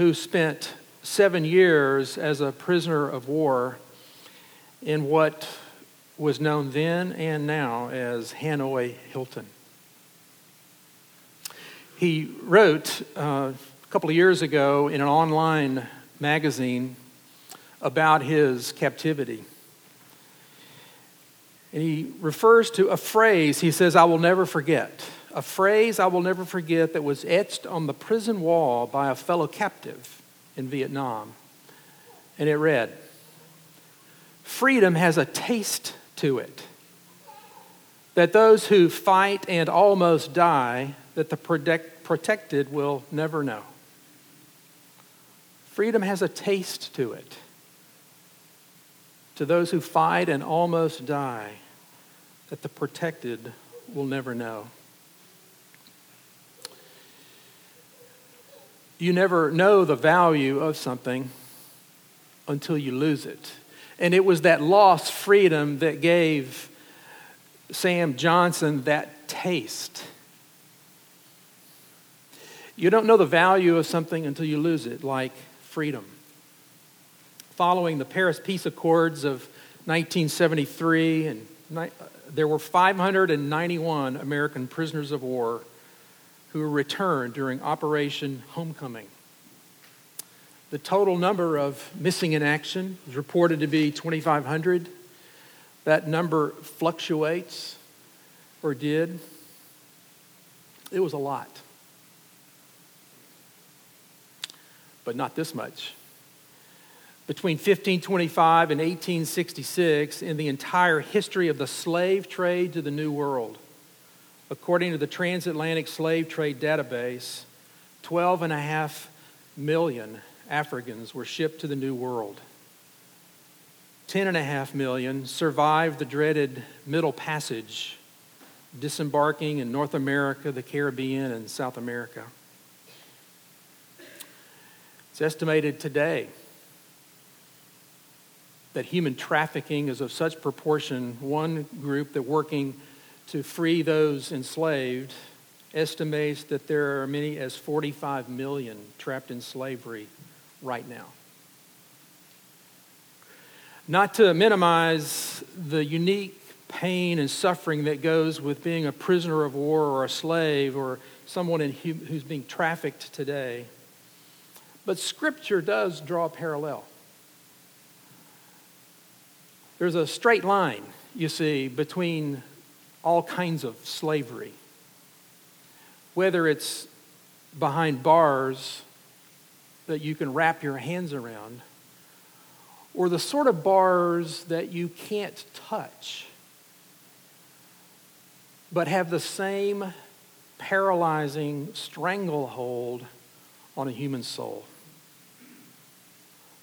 who spent seven years as a prisoner of war in what was known then and now as Hanoi Hilton. He wrote uh, a couple of years ago in an online magazine about his captivity. And he refers to a phrase, he says, I will never forget. A phrase I will never forget that was etched on the prison wall by a fellow captive in Vietnam. And it read Freedom has a taste to it. That those who fight and almost die, that the protect, protected will never know. Freedom has a taste to it. To those who fight and almost die, that the protected will never know. You never know the value of something until you lose it. And it was that lost freedom that gave Sam Johnson that taste. You don't know the value of something until you lose it, like freedom. Following the Paris Peace Accords of 1973 and uh, there were 591 American prisoners of war who were returned during Operation Homecoming. The total number of missing in action is reported to be 2,500. That number fluctuates, or did. It was a lot. But not this much. Between 1525 and 1866, in the entire history of the slave trade to the New World, according to the Transatlantic Slave Trade Database, 12.5 million Africans were shipped to the New World. 10.5 million survived the dreaded Middle Passage, disembarking in North America, the Caribbean, and South America. It's estimated today that human trafficking is of such proportion, one group that working to free those enslaved estimates that there are many as 45 million trapped in slavery right now. Not to minimize the unique pain and suffering that goes with being a prisoner of war or a slave or someone who's being trafficked today. But Scripture does draw a parallel. There's a straight line, you see, between all kinds of slavery. Whether it's behind bars that you can wrap your hands around, or the sort of bars that you can't touch, but have the same paralyzing stranglehold on a human soul.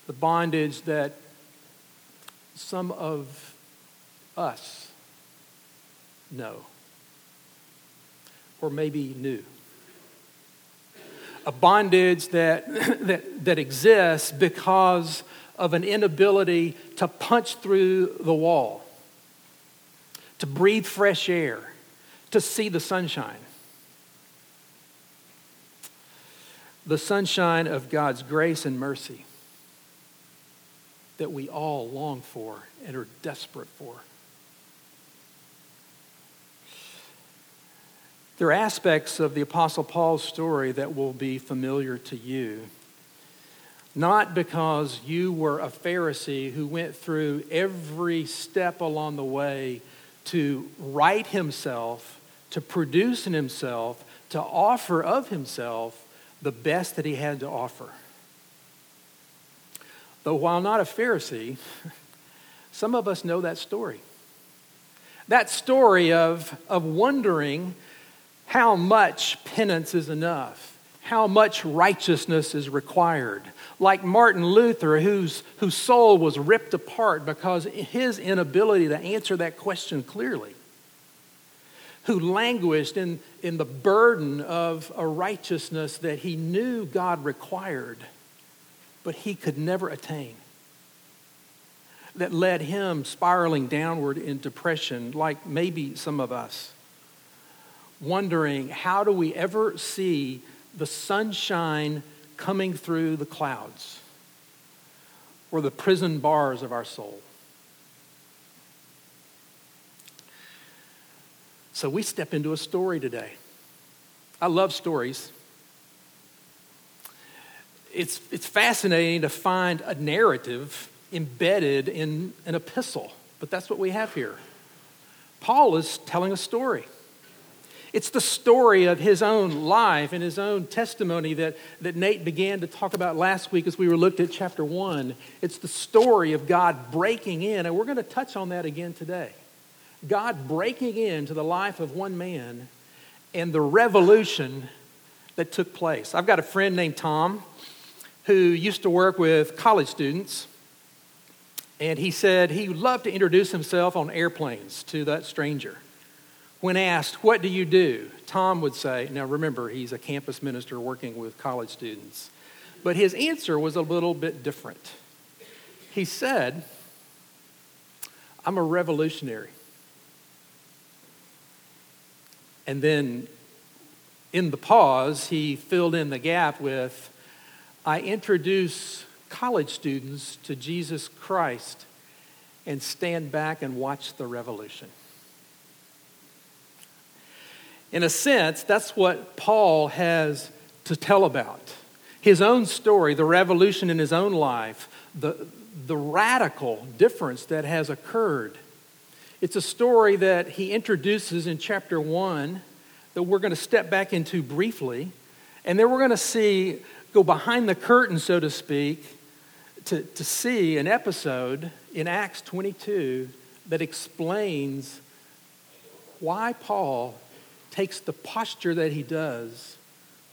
The bondage that some of us know, or maybe knew. A bondage that, that, that exists because of an inability to punch through the wall, to breathe fresh air, to see the sunshine. The sunshine of God's grace and mercy that we all long for and are desperate for. There are aspects of the Apostle Paul's story that will be familiar to you. Not because you were a Pharisee who went through every step along the way to right himself, to produce in himself, to offer of himself the best that he had to offer. Though while not a Pharisee, some of us know that story. That story of, of wondering how much penance is enough, how much righteousness is required. Like Martin Luther, whose, whose soul was ripped apart because his inability to answer that question clearly, who languished in, in the burden of a righteousness that he knew God required but he could never attain. That led him spiraling downward in depression, like maybe some of us, wondering how do we ever see the sunshine coming through the clouds or the prison bars of our soul. So we step into a story today. I love stories. It's, it's fascinating to find a narrative embedded in an epistle, but that's what we have here. Paul is telling a story. It's the story of his own life and his own testimony that, that Nate began to talk about last week as we were looked at chapter one. It's the story of God breaking in, and we're going to touch on that again today. God breaking into the life of one man and the revolution that took place. I've got a friend named Tom who used to work with college students, and he said he would love to introduce himself on airplanes to that stranger. When asked, What do you do? Tom would say, Now remember, he's a campus minister working with college students. But his answer was a little bit different. He said, I'm a revolutionary. And then in the pause, he filled in the gap with, I introduce college students to Jesus Christ and stand back and watch the revolution. In a sense, that's what Paul has to tell about. His own story, the revolution in his own life, the, the radical difference that has occurred. It's a story that he introduces in chapter 1 that we're going to step back into briefly. And then we're going to see, go behind the curtain, so to speak, to, to see an episode in Acts 22 that explains why Paul takes the posture that he does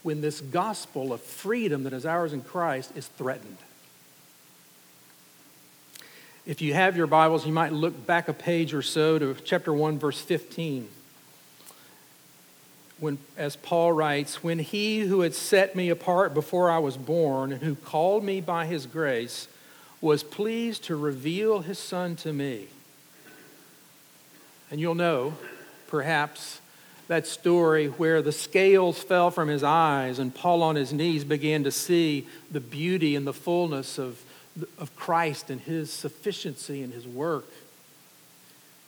when this gospel of freedom that is ours in Christ is threatened. If you have your Bibles, you might look back a page or so to chapter 1, verse 15. When, as Paul writes, when he who had set me apart before I was born and who called me by his grace was pleased to reveal his son to me. And you'll know, perhaps, that story where the scales fell from his eyes and Paul on his knees began to see the beauty and the fullness of, of Christ and his sufficiency and his work.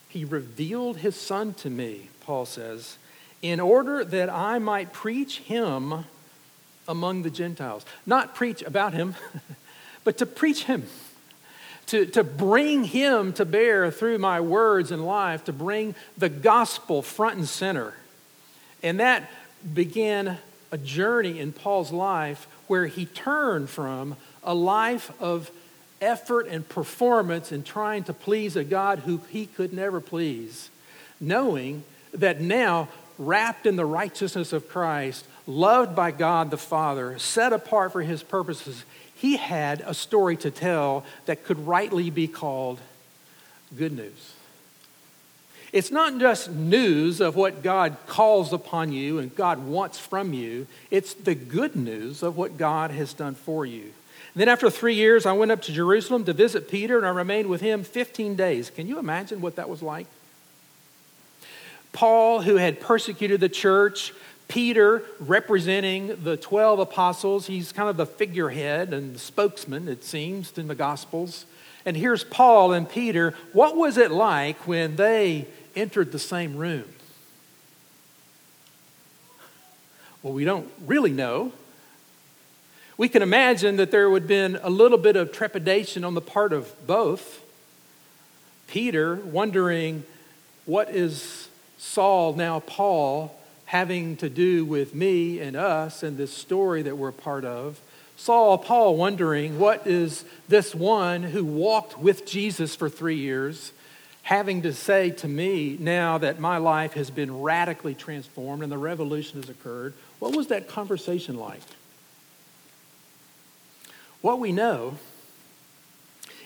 He revealed his son to me, Paul says, in order that I might preach him among the Gentiles. Not preach about him, but to preach him. To, to bring him to bear through my words and life, to bring the gospel front and center. And that began a journey in Paul's life where he turned from a life of effort and performance in trying to please a God who he could never please, knowing that now, wrapped in the righteousness of Christ, loved by God the Father, set apart for his purposes, he had a story to tell that could rightly be called good news. It's not just news of what God calls upon you and God wants from you, it's the good news of what God has done for you. And then, after three years, I went up to Jerusalem to visit Peter and I remained with him 15 days. Can you imagine what that was like? Paul, who had persecuted the church, Peter, representing the 12 apostles, he's kind of the figurehead and spokesman, it seems, in the Gospels. And here's Paul and Peter. What was it like when they entered the same room? Well, we don't really know. We can imagine that there would have been a little bit of trepidation on the part of both. Peter wondering, what is Saul, now Paul, having to do with me and us and this story that we're part of? Saul, Paul wondering, what is this one who walked with Jesus for three years having to say to me now that my life has been radically transformed and the revolution has occurred, what was that conversation like? What we know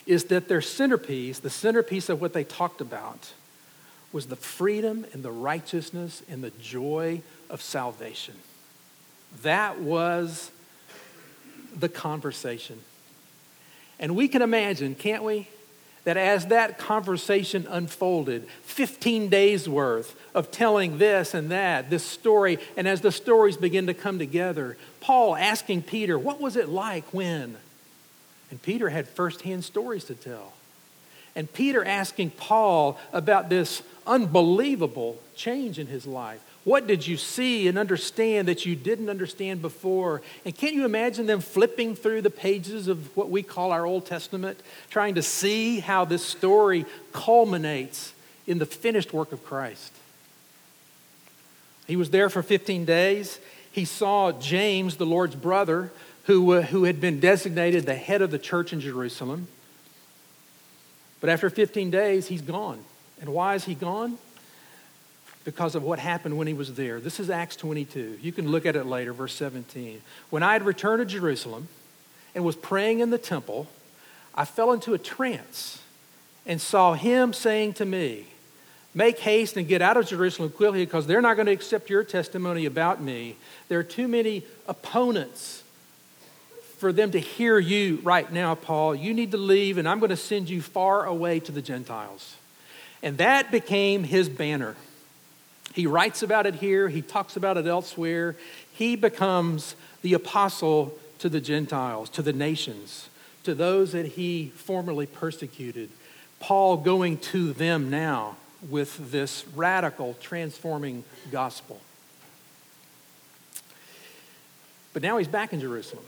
is that their centerpiece, the centerpiece of what they talked about, was the freedom and the righteousness and the joy of salvation. That was the conversation. And we can imagine, can't we, that as that conversation unfolded, 15 days worth of telling this and that, this story, and as the stories begin to come together, Paul asking Peter, What was it like when? And Peter had firsthand stories to tell. And Peter asking Paul about this unbelievable change in his life. What did you see and understand that you didn't understand before? And can't you imagine them flipping through the pages of what we call our Old Testament, trying to see how this story culminates in the finished work of Christ? He was there for 15 days. He saw James, the Lord's brother, who, uh, who had been designated the head of the church in Jerusalem. But after 15 days, he's gone. And why is he gone? Because of what happened when he was there. This is Acts 22. You can look at it later, verse 17. When I had returned to Jerusalem and was praying in the temple, I fell into a trance and saw him saying to me, Make haste and get out of Jerusalem quickly because they're not going to accept your testimony about me. There are too many opponents for them to hear you right now, Paul. You need to leave, and I'm going to send you far away to the Gentiles. And that became his banner. He writes about it here, he talks about it elsewhere. He becomes the apostle to the Gentiles, to the nations, to those that he formerly persecuted. Paul going to them now with this radical, transforming gospel. But now he's back in Jerusalem.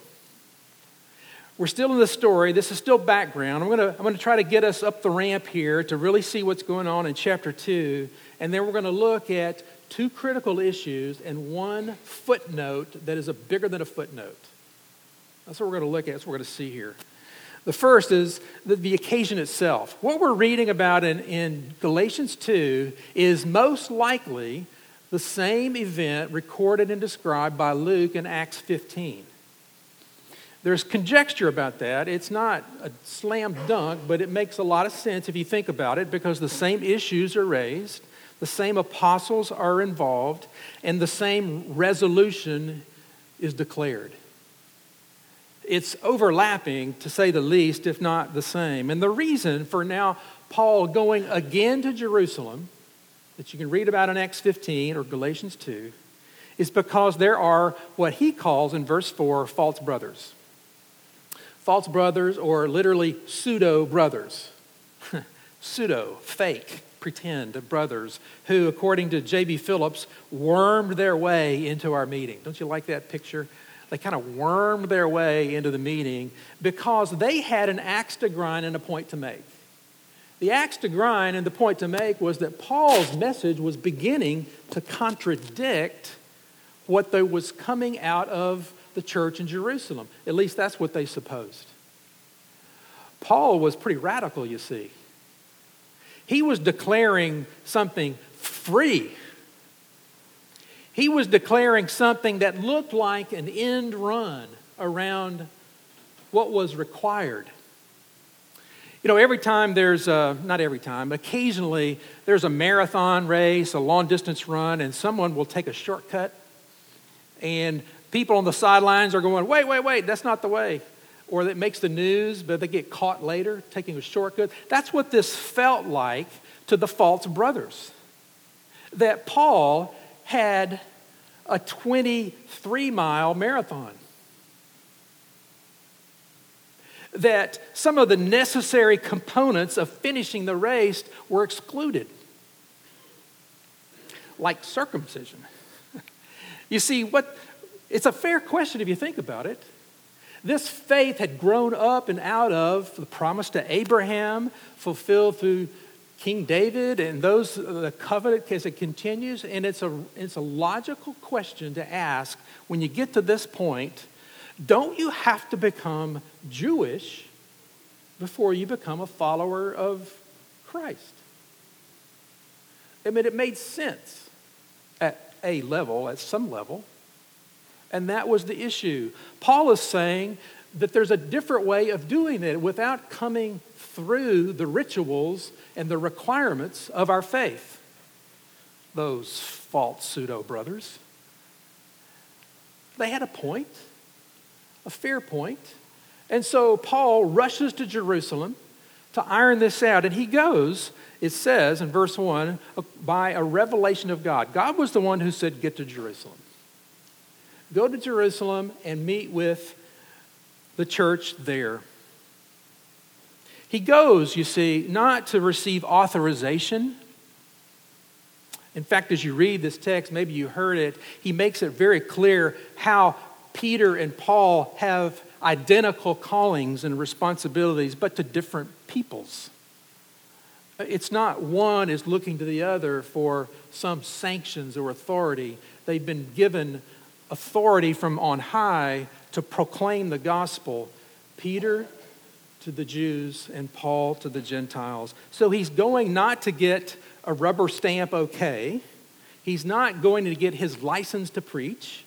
We're still in the story. This is still background. I'm going to I'm going to try to get us up the ramp here to really see what's going on in chapter 2. And then we're going to look at two critical issues and one footnote that is a bigger than a footnote. That's what we're going to look at. That's what we're going to see here. The first is the, the occasion itself. What we're reading about in, in Galatians 2 is most likely the same event recorded and described by Luke in Acts 15. There's conjecture about that. It's not a slam dunk, but it makes a lot of sense if you think about it because the same issues are raised the same apostles are involved, and the same resolution is declared. It's overlapping, to say the least, if not the same. And the reason for now Paul going again to Jerusalem, that you can read about in Acts 15 or Galatians 2, is because there are what he calls in verse 4 false brothers. False brothers, or literally pseudo brothers. pseudo, fake pretend brothers who, according to J.B. Phillips, wormed their way into our meeting. Don't you like that picture? They kind of wormed their way into the meeting because they had an axe to grind and a point to make. The axe to grind and the point to make was that Paul's message was beginning to contradict what was coming out of the church in Jerusalem. At least that's what they supposed. Paul was pretty radical, you see. He was declaring something free. He was declaring something that looked like an end run around what was required. You know, every time there's a, not every time, occasionally there's a marathon race, a long distance run, and someone will take a shortcut, and people on the sidelines are going, wait, wait, wait, that's not the way or that makes the news, but they get caught later taking a shortcut. That's what this felt like to the false brothers. That Paul had a 23 mile marathon. That some of the necessary components of finishing the race were excluded, like circumcision. you see, what, it's a fair question if you think about it. This faith had grown up and out of the promise to Abraham, fulfilled through King David and those the covenant as it continues. And it's a, it's a logical question to ask when you get to this point don't you have to become Jewish before you become a follower of Christ? I mean, it made sense at a level, at some level. And that was the issue. Paul is saying that there's a different way of doing it without coming through the rituals and the requirements of our faith. Those false pseudo brothers. They had a point, a fair point. And so Paul rushes to Jerusalem to iron this out. And he goes, it says in verse 1, by a revelation of God. God was the one who said, Get to Jerusalem. Go to Jerusalem and meet with the church there. He goes, you see, not to receive authorization. In fact, as you read this text, maybe you heard it, he makes it very clear how Peter and Paul have identical callings and responsibilities, but to different peoples. It's not one is looking to the other for some sanctions or authority. They've been given authority from on high to proclaim the gospel. Peter to the Jews and Paul to the Gentiles. So he's going not to get a rubber stamp okay. He's not going to get his license to preach.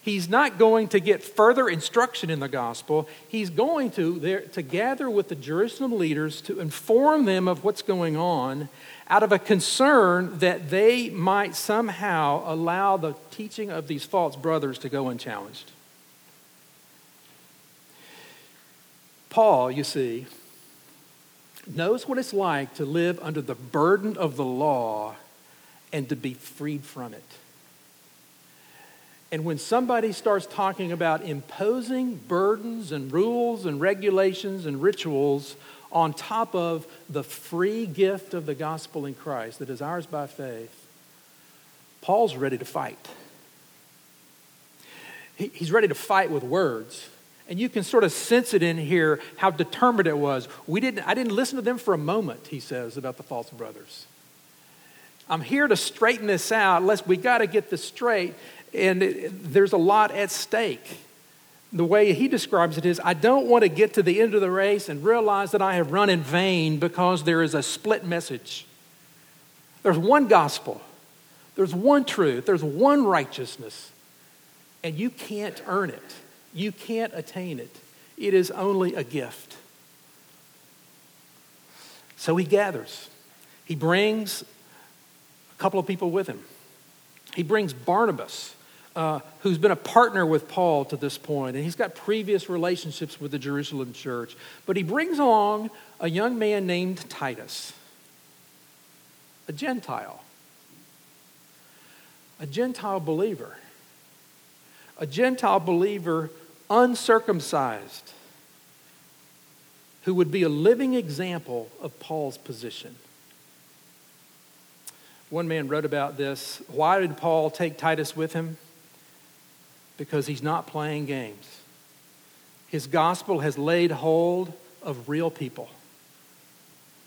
He's not going to get further instruction in the gospel. He's going to, there, to gather with the Jerusalem leaders to inform them of what's going on out of a concern that they might somehow allow the teaching of these false brothers to go unchallenged. Paul, you see, knows what it's like to live under the burden of the law and to be freed from it. And when somebody starts talking about imposing burdens and rules and regulations and rituals on top of the free gift of the gospel in Christ that is ours by faith, Paul's ready to fight. He's ready to fight with words. And you can sort of sense it in here how determined it was. We didn't, I didn't listen to them for a moment, he says about the false brothers. I'm here to straighten this out. Let's, we got to get this straight and it, there's a lot at stake. The way he describes it is I don't want to get to the end of the race and realize that I have run in vain because there is a split message. There's one gospel, there's one truth, there's one righteousness, and you can't earn it, you can't attain it. It is only a gift. So he gathers. He brings a couple of people with him. He brings Barnabas, uh, who's been a partner with Paul to this point, and he's got previous relationships with the Jerusalem church. But he brings along a young man named Titus, a Gentile, a Gentile believer, a Gentile believer uncircumcised, who would be a living example of Paul's position. One man wrote about this. Why did Paul take Titus with him? Because he's not playing games. His gospel has laid hold of real people.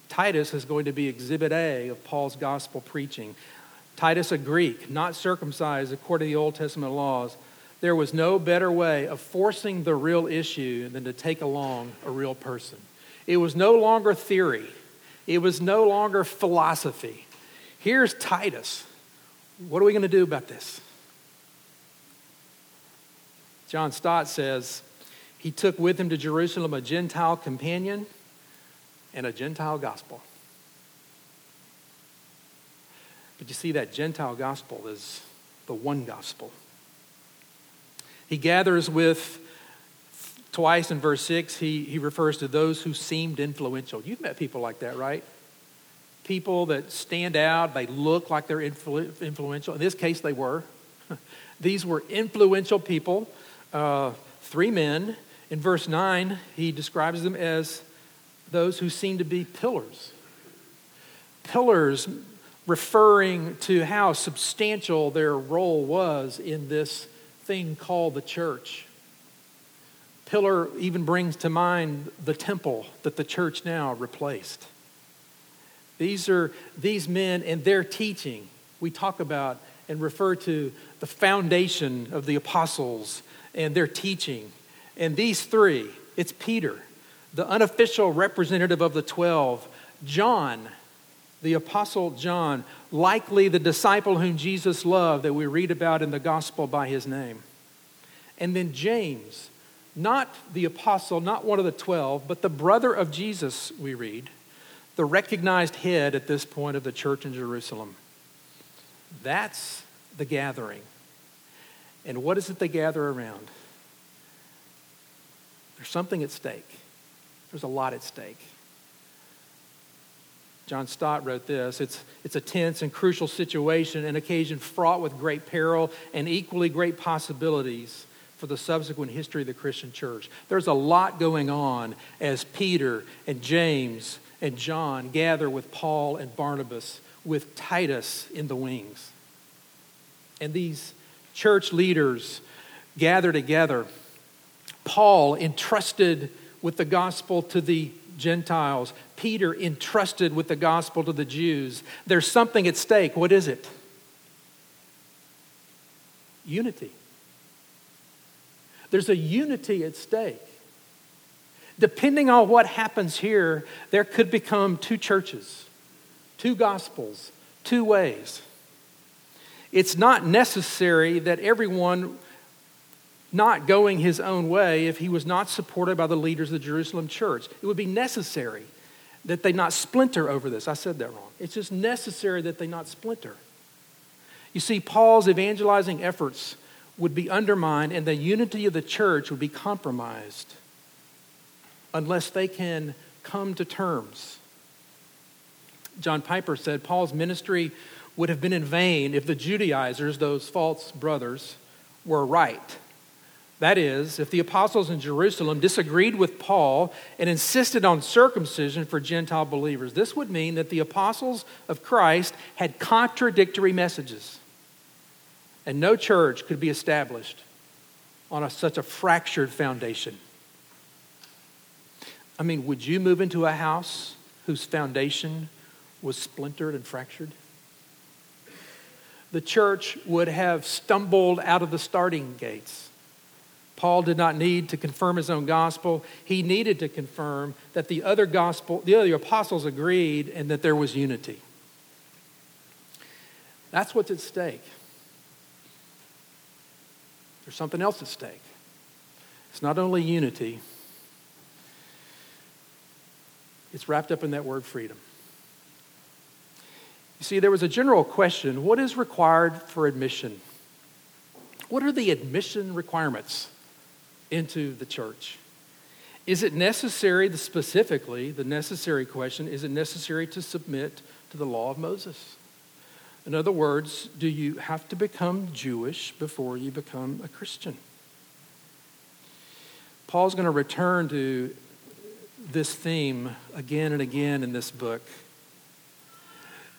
Titus is going to be exhibit A of Paul's gospel preaching. Titus, a Greek, not circumcised according to the Old Testament laws, there was no better way of forcing the real issue than to take along a real person. It was no longer theory, it was no longer philosophy. Here's Titus. What are we going to do about this? John Stott says, He took with him to Jerusalem a Gentile companion and a Gentile gospel. But you see, that Gentile gospel is the one gospel. He gathers with, twice in verse 6, he, he refers to those who seemed influential. You've met people like that, right? People that stand out, they look like they're influ- influential. In this case, they were. These were influential people uh, three men. In verse 9, he describes them as those who seem to be pillars. Pillars referring to how substantial their role was in this thing called the church. Pillar even brings to mind the temple that the church now replaced. These are these men and their teaching. We talk about and refer to the foundation of the apostles and their teaching. And these three, it's Peter, the unofficial representative of the 12, John, the apostle John, likely the disciple whom Jesus loved that we read about in the gospel by his name. And then James, not the apostle, not one of the 12, but the brother of Jesus, we read, the recognized head at this point of the church in Jerusalem. That's the gathering. And what is it they gather around? There's something at stake. There's a lot at stake. John Stott wrote this it's, it's a tense and crucial situation, an occasion fraught with great peril and equally great possibilities for the subsequent history of the Christian church. There's a lot going on as Peter and James and John gather with Paul and Barnabas with Titus in the wings. And these church leaders gather together. Paul entrusted with the gospel to the Gentiles. Peter entrusted with the gospel to the Jews. There's something at stake. What is it? Unity. There's a unity at stake. Depending on what happens here, there could become two churches, two gospels, two ways. It's not necessary that everyone not going his own way if he was not supported by the leaders of the Jerusalem church. It would be necessary that they not splinter over this. I said that wrong. It's just necessary that they not splinter. You see, Paul's evangelizing efforts would be undermined and the unity of the church would be compromised unless they can come to terms. John Piper said Paul's ministry would have been in vain if the Judaizers, those false brothers, were right. That is, if the apostles in Jerusalem disagreed with Paul and insisted on circumcision for Gentile believers, this would mean that the apostles of Christ had contradictory messages. And no church could be established on a, such a fractured foundation. I mean, would you move into a house whose foundation was splintered and fractured? The church would have stumbled out of the starting gates. Paul did not need to confirm his own gospel. He needed to confirm that the other gospel, the other apostles agreed and that there was unity. That's what's at stake. There's something else at stake. It's not only unity, it's wrapped up in that word freedom. You see, there was a general question what is required for admission? What are the admission requirements? into the church. Is it necessary, specifically, the necessary question, is it necessary to submit to the law of Moses? In other words, do you have to become Jewish before you become a Christian? Paul's going to return to this theme again and again in this book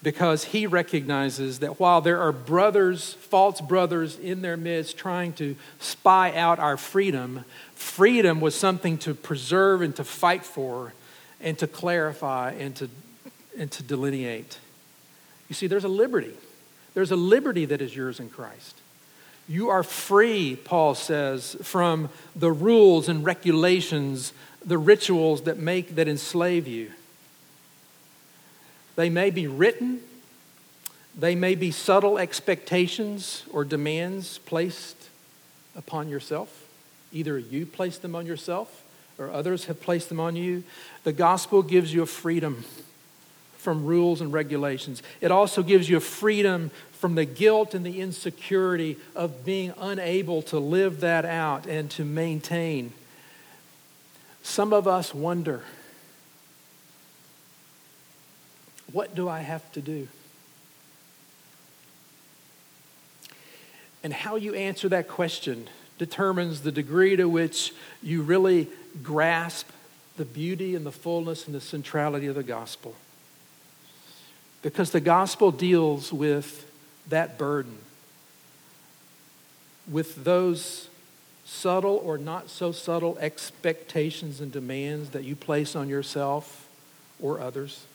because he recognizes that while there are brothers, false brothers in their midst trying to spy out our freedom, freedom was something to preserve and to fight for and to clarify and to, and to delineate. You see, there's a liberty. There's a liberty that is yours in Christ. You are free, Paul says, from the rules and regulations, the rituals that make that enslave you. They may be written, they may be subtle expectations or demands placed upon yourself. Either you place them on yourself or others have placed them on you. The gospel gives you a freedom from rules and regulations. It also gives you a freedom from the guilt and the insecurity of being unable to live that out and to maintain. Some of us wonder What do I have to do? And how you answer that question determines the degree to which you really grasp the beauty and the fullness and the centrality of the gospel. Because the gospel deals with that burden, with those subtle or not so subtle expectations and demands that you place on yourself or others.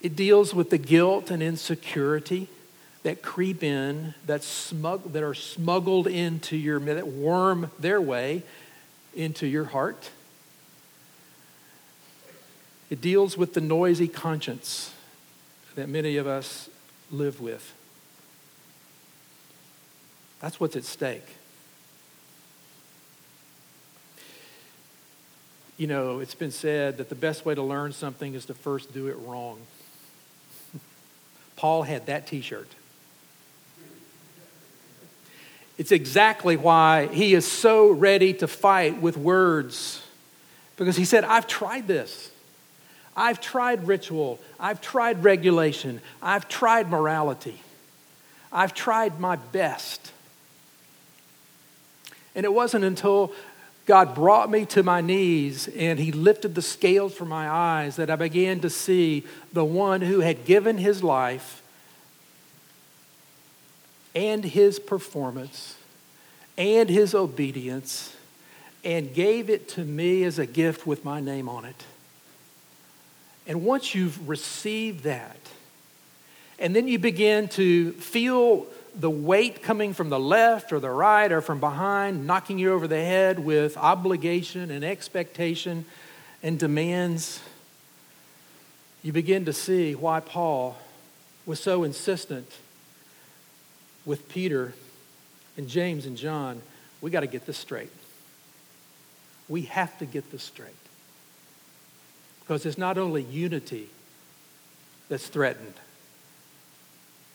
It deals with the guilt and insecurity that creep in, that, smug, that are smuggled into your, that worm their way into your heart. It deals with the noisy conscience that many of us live with. That's what's at stake. You know, it's been said that the best way to learn something is to first do it wrong. Paul had that t shirt. It's exactly why he is so ready to fight with words. Because he said, I've tried this. I've tried ritual. I've tried regulation. I've tried morality. I've tried my best. And it wasn't until God brought me to my knees and He lifted the scales from my eyes that I began to see the one who had given His life and His performance and His obedience and gave it to me as a gift with my name on it. And once you've received that, and then you begin to feel the weight coming from the left or the right or from behind, knocking you over the head with obligation and expectation and demands, you begin to see why Paul was so insistent with Peter and James and John. We got to get this straight. We have to get this straight. Because it's not only unity that's threatened,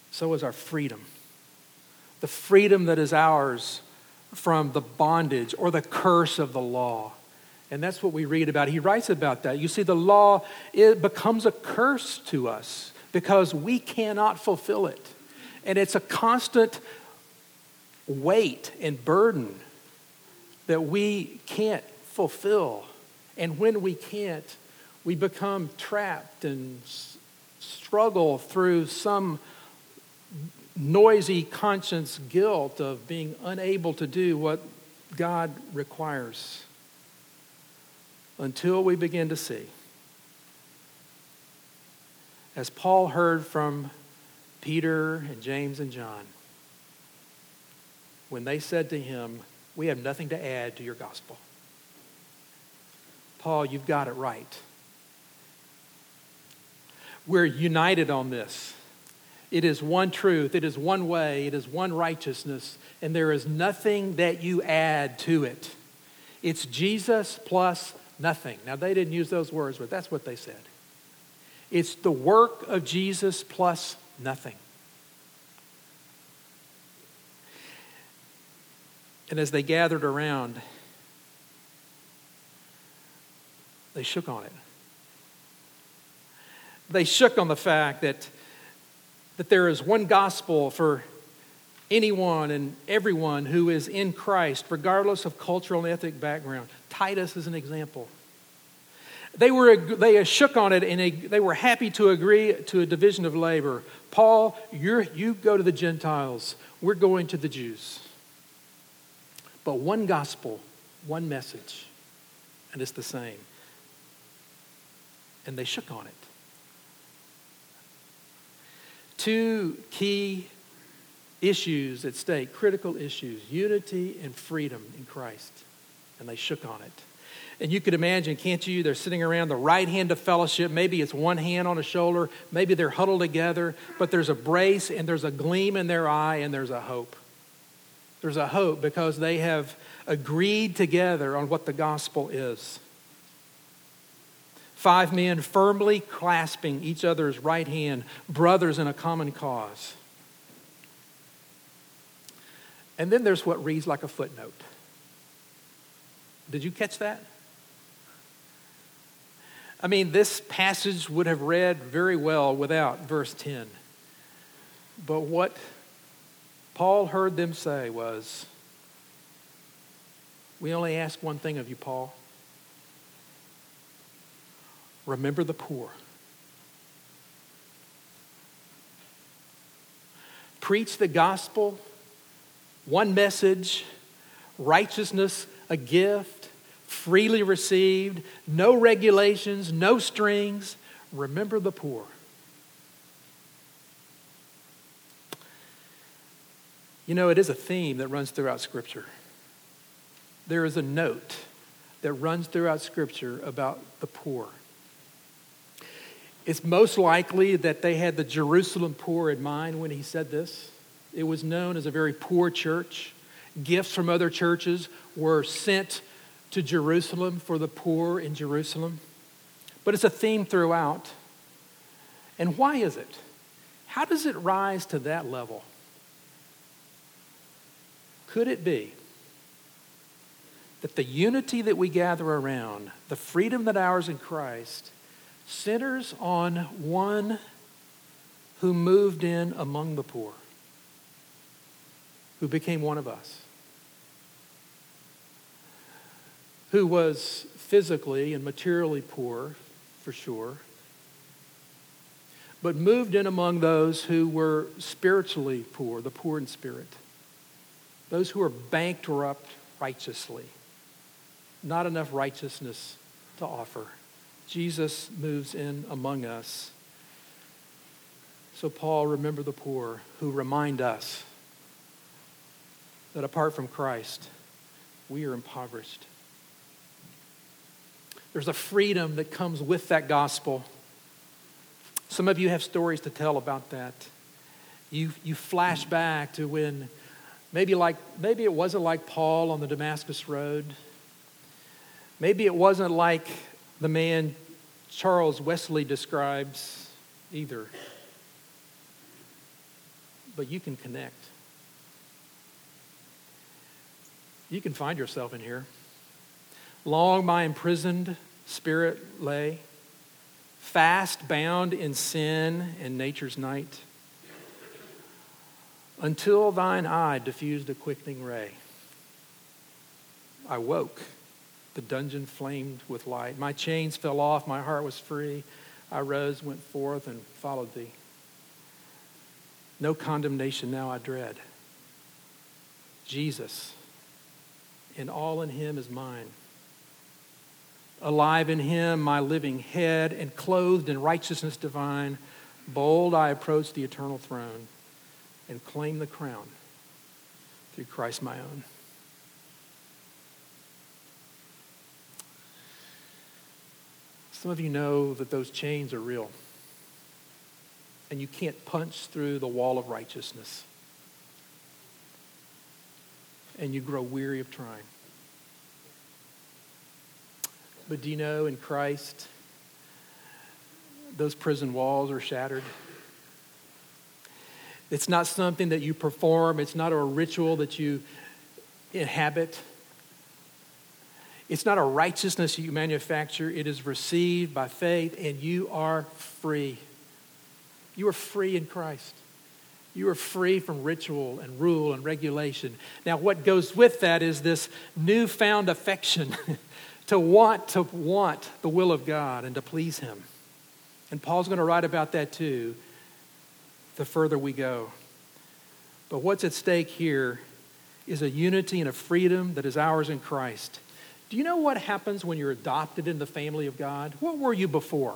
so is our freedom. The freedom that is ours from the bondage or the curse of the law. And that's what we read about. He writes about that. You see, the law it becomes a curse to us because we cannot fulfill it. And it's a constant weight and burden that we can't fulfill. And when we can't, we become trapped and struggle through some noisy conscience guilt of being unable to do what God requires until we begin to see. As Paul heard from Peter and James and John, when they said to him, We have nothing to add to your gospel. Paul, you've got it right. We're united on this. It is one truth, it is one way, it is one righteousness, and there is nothing that you add to it. It's Jesus plus nothing. Now, they didn't use those words, but that's what they said. It's the work of Jesus plus nothing. And as they gathered around, they shook on it. They shook on the fact that, that there is one gospel for anyone and everyone who is in Christ, regardless of cultural and ethnic background. Titus is an example. They, were, they shook on it and they, were happy to agree to a division of labor. Paul, you you go to the Gentiles, we're going to the Jews. But one gospel, one message, and it's the same. And they shook on it. Two key issues at stake, critical issues unity and freedom in Christ. And they shook on it. And you could imagine, can't you? They're sitting around the right hand of fellowship. Maybe it's one hand on a shoulder. Maybe they're huddled together, but there's a brace and there's a gleam in their eye and there's a hope. There's a hope because they have agreed together on what the gospel is. Five men firmly clasping each other's right hand, brothers in a common cause. And then there's what reads like a footnote. Did you catch that? I mean, this passage would have read very well without verse 10. But what Paul heard them say was, We only ask one thing of you, Paul. Remember the poor. Preach the gospel, one message, righteousness, a gift, freely received, no regulations, no strings. Remember the poor. You know, it is a theme that runs throughout Scripture. There is a note that runs throughout Scripture about the poor. It's most likely that they had the Jerusalem poor in mind when he said this. It was known as a very poor church. Gifts from other churches were sent to Jerusalem for the poor in Jerusalem. But it's a theme throughout. And why is it? How does it rise to that level? Could it be that the unity that we gather around, the freedom that ours in Christ, centers on one who moved in among the poor, who became one of us, who was physically and materially poor, for sure, but moved in among those who were spiritually poor, the poor in spirit, those who were bankrupt righteously, not enough righteousness to offer. Jesus moves in among us. So, Paul, remember the poor who remind us that apart from Christ, we are impoverished. There's a freedom that comes with that gospel. Some of you have stories to tell about that. You, you flash back to when maybe, like, maybe it wasn't like Paul on the Damascus Road. Maybe it wasn't like the man Charles Wesley describes either. But you can connect. You can find yourself in here. Long my imprisoned spirit lay fast bound in sin and nature's night, until thine eye diffused a quickening ray. I woke, the dungeon flamed with light. My chains fell off, my heart was free. I rose, went forth, and followed thee. No condemnation now I dread. Jesus, and all in him is mine alive in him, my living head, and clothed in righteousness divine, bold I approach the eternal throne and claim the crown through Christ my own. Some of you know that those chains are real, and you can't punch through the wall of righteousness, and you grow weary of trying. But do you know in Christ, those prison walls are shattered? It's not something that you perform, it's not a ritual that you inhabit. It's not a righteousness you manufacture. It is received by faith, and you are free. You are free in Christ. You are free from ritual and rule and regulation. Now, what goes with that is this newfound affection to want to want the will of God and to please Him. And Paul's going to write about that too the further we go. But what's at stake here is a unity and a freedom that is ours in Christ. Do you know what happens when you're adopted in the family of God? What were you before?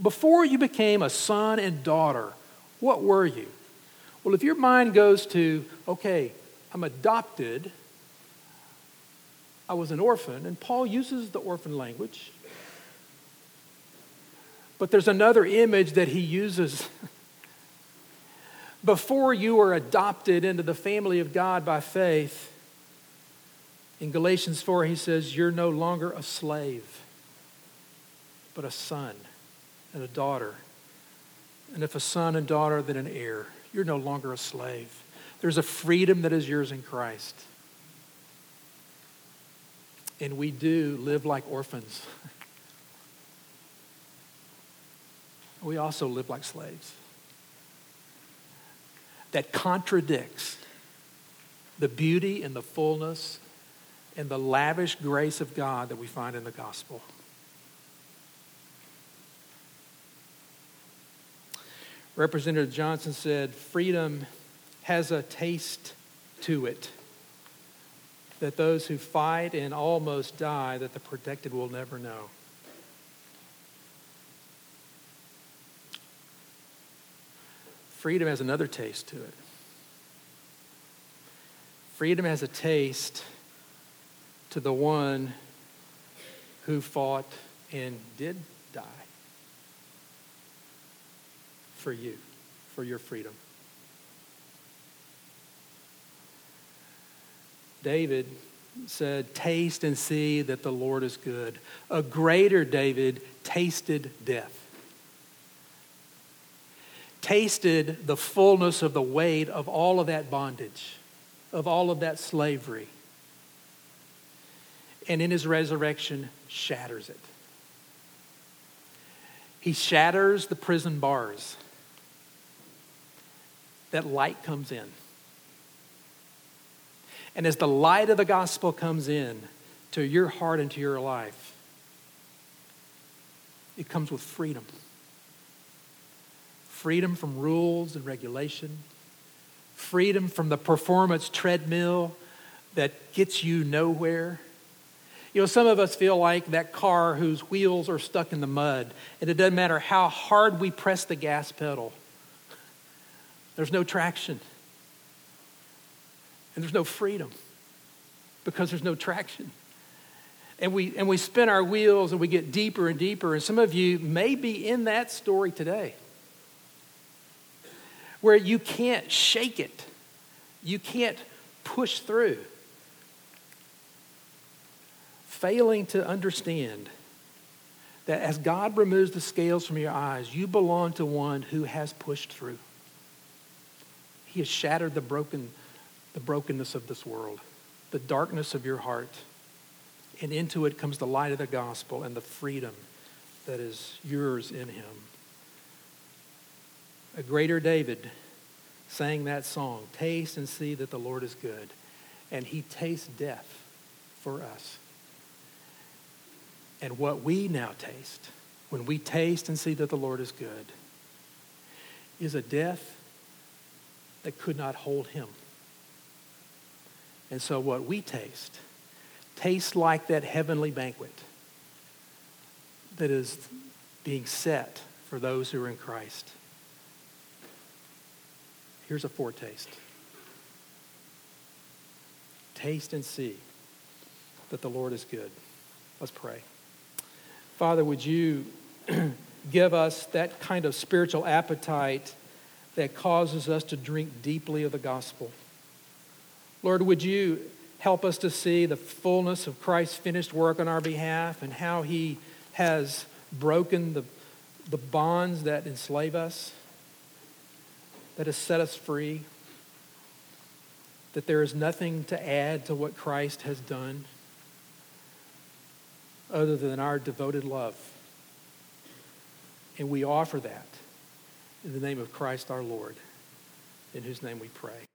Before you became a son and daughter, what were you? Well, if your mind goes to, okay, I'm adopted, I was an orphan, and Paul uses the orphan language. But there's another image that he uses. Before you are adopted into the family of God by faith, in Galatians 4, he says, You're no longer a slave, but a son and a daughter. And if a son and daughter, then an heir. You're no longer a slave. There's a freedom that is yours in Christ and we do live like orphans. we also live like slaves. That contradicts the beauty and the fullness and the lavish grace of God that we find in the gospel. Representative Johnson said, Freedom has a taste to it that those who fight and almost die, that the protected will never know. Freedom has another taste to it. Freedom has a taste to the one who fought and did die for you, for your freedom. David said, Taste and see that the Lord is good. A greater David tasted death, tasted the fullness of the weight of all of that bondage, of all of that slavery. And in his resurrection, shatters it. He shatters the prison bars. That light comes in. And as the light of the gospel comes in to your heart and to your life, it comes with freedom freedom from rules and regulation, freedom from the performance treadmill that gets you nowhere. You know, some of us feel like that car whose wheels are stuck in the mud, and it doesn't matter how hard we press the gas pedal, there's no traction. And there's no freedom because there's no traction. And we, and we spin our wheels and we get deeper and deeper. And some of you may be in that story today where you can't shake it, you can't push through. Failing to understand that as God removes the scales from your eyes, you belong to one who has pushed through. He has shattered the broken, the brokenness of this world, the darkness of your heart. And into it comes the light of the gospel and the freedom that is yours in him a greater David sang that song Taste and see that the Lord is good. And he tastes death for us. And what we now taste, when we taste and see that the Lord is good, is a death that could not hold him. And so what we taste tastes like that heavenly banquet that is being set for those who are in Christ. Here's a foretaste. Taste and see that the Lord is good. Let's pray. Father, would you give us that kind of spiritual appetite that causes us to drink deeply of the gospel? Lord, would you help us to see the fullness of Christ's finished work on our behalf and how he has broken the, the bonds that enslave us? that has set us free, that there is nothing to add to what Christ has done other than our devoted love. And we offer that in the name of Christ our Lord, in whose name we pray.